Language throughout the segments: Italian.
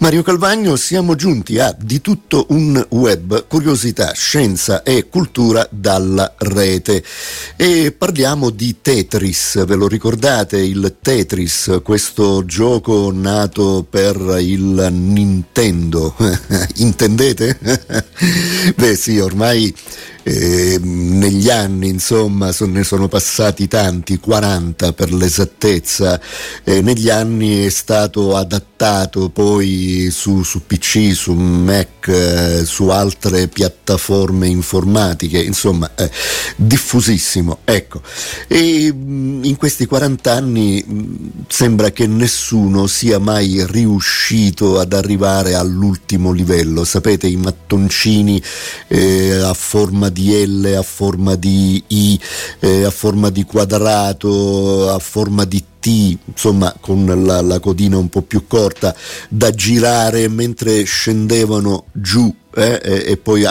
Mario Calvagno, siamo giunti a di tutto un web, curiosità, scienza e cultura dalla rete. E parliamo di Tetris, ve lo ricordate il Tetris, questo gioco nato per il Nintendo? Intendete? Beh sì, ormai eh, negli anni insomma son, ne sono passati tanti, 40 per l'esattezza, eh, negli anni è stato adattato poi su, su PC, su Mac, eh, su altre piattaforme informatiche, insomma diffusissimo. Ecco. E mm, in questi 40 anni mm, sembra che nessuno sia mai riuscito ad arrivare all'ultimo livello, sapete i mattoncini eh, a forma di di L a forma di I, eh, a forma di quadrato, a forma di T, insomma con la, la codina un po' più corta, da girare mentre scendevano giù eh, e poi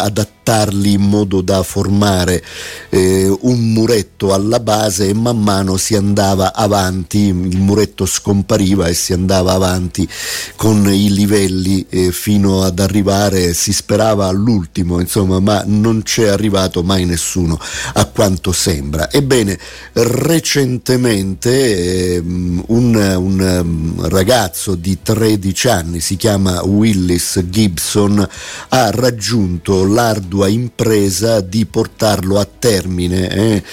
adattarli in modo da formare eh, un muretto alla base e man mano si andava avanti, il muretto scompariva e si andava avanti con i livelli eh, fino ad arrivare, si sperava all'ultimo, insomma, ma non c'è arrivato mai nessuno a quanto sembra. Ebbene, recentemente ehm, un, un um, ragazzo di 13 anni, si chiama Willis Gibson, ha raggiunto l'ardua impresa di portarlo a termine. Eh?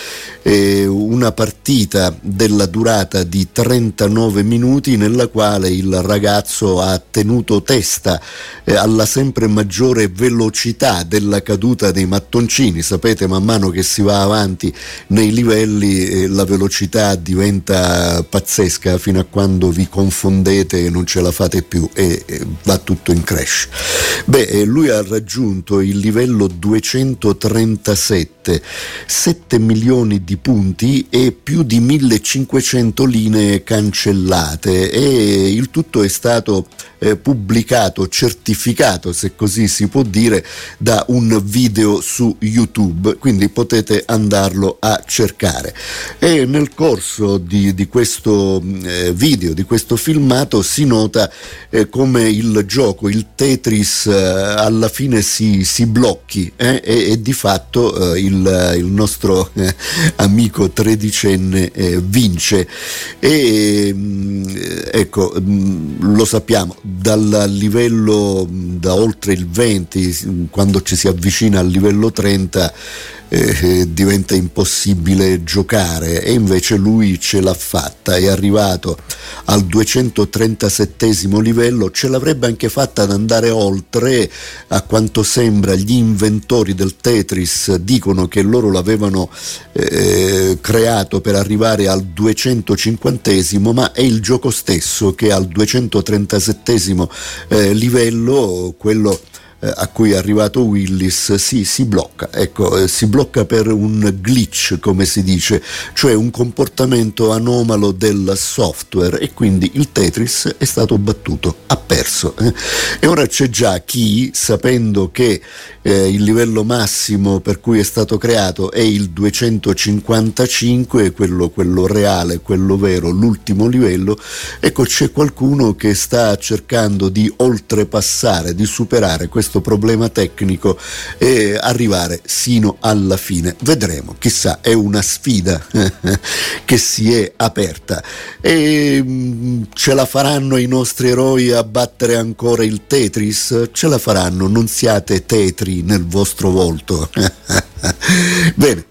Eh, una partita della durata di 39 minuti nella quale il ragazzo ha tenuto testa eh, alla sempre maggiore velocità della caduta dei mattoncini. Sapete, man mano che si va avanti nei livelli eh, la velocità diventa pazzesca fino a quando vi confondete e non ce la fate più e va tutto in crash. Beh, eh, lui ha raggiunto il livello 237, 7 milioni di punti e più di 1500 linee cancellate. E il tutto è stato eh, pubblicato, certificato se così si può dire, da un video su YouTube, quindi potete andarlo a cercare. E nel corso di, di questo eh, video, di questo filmato, si nota eh, come il gioco, il Tetris, eh, alla fine si, si blocchi eh, e, e, di fatto eh, il, il, nostro amico tredicenne vince. E mm, ecco, mm, lo sappiamo, dal livello da oltre il 20, quando ci si avvicina al livello 30, eh, diventa impossibile giocare. E invece lui ce l'ha fatta, è arrivato al 237 livello, ce l'avrebbe anche fatta ad andare oltre, a quanto sembra. Gli inventori del Tetris dicono che loro l'avevano eh, creato per arrivare al 250 ma è il gioco stesso che al 237 eh, livello, quello eh, a cui è arrivato Willis si, si blocca, ecco, eh, si blocca per un glitch come si dice, cioè un comportamento anomalo del software e quindi il Tetris è stato battuto, ha perso. Eh. E ora c'è già chi, sapendo che eh, il livello massimo per cui è stato creato è il 255, quello, quello reale, quello vero, l'ultimo livello, ecco c'è qualcuno che sta cercando di oltrepassare, di superare questo questo problema tecnico e arrivare sino alla fine. Vedremo, chissà, è una sfida che si è aperta e mm, ce la faranno i nostri eroi a battere ancora il Tetris? Ce la faranno, non siate tetri nel vostro volto. Bene,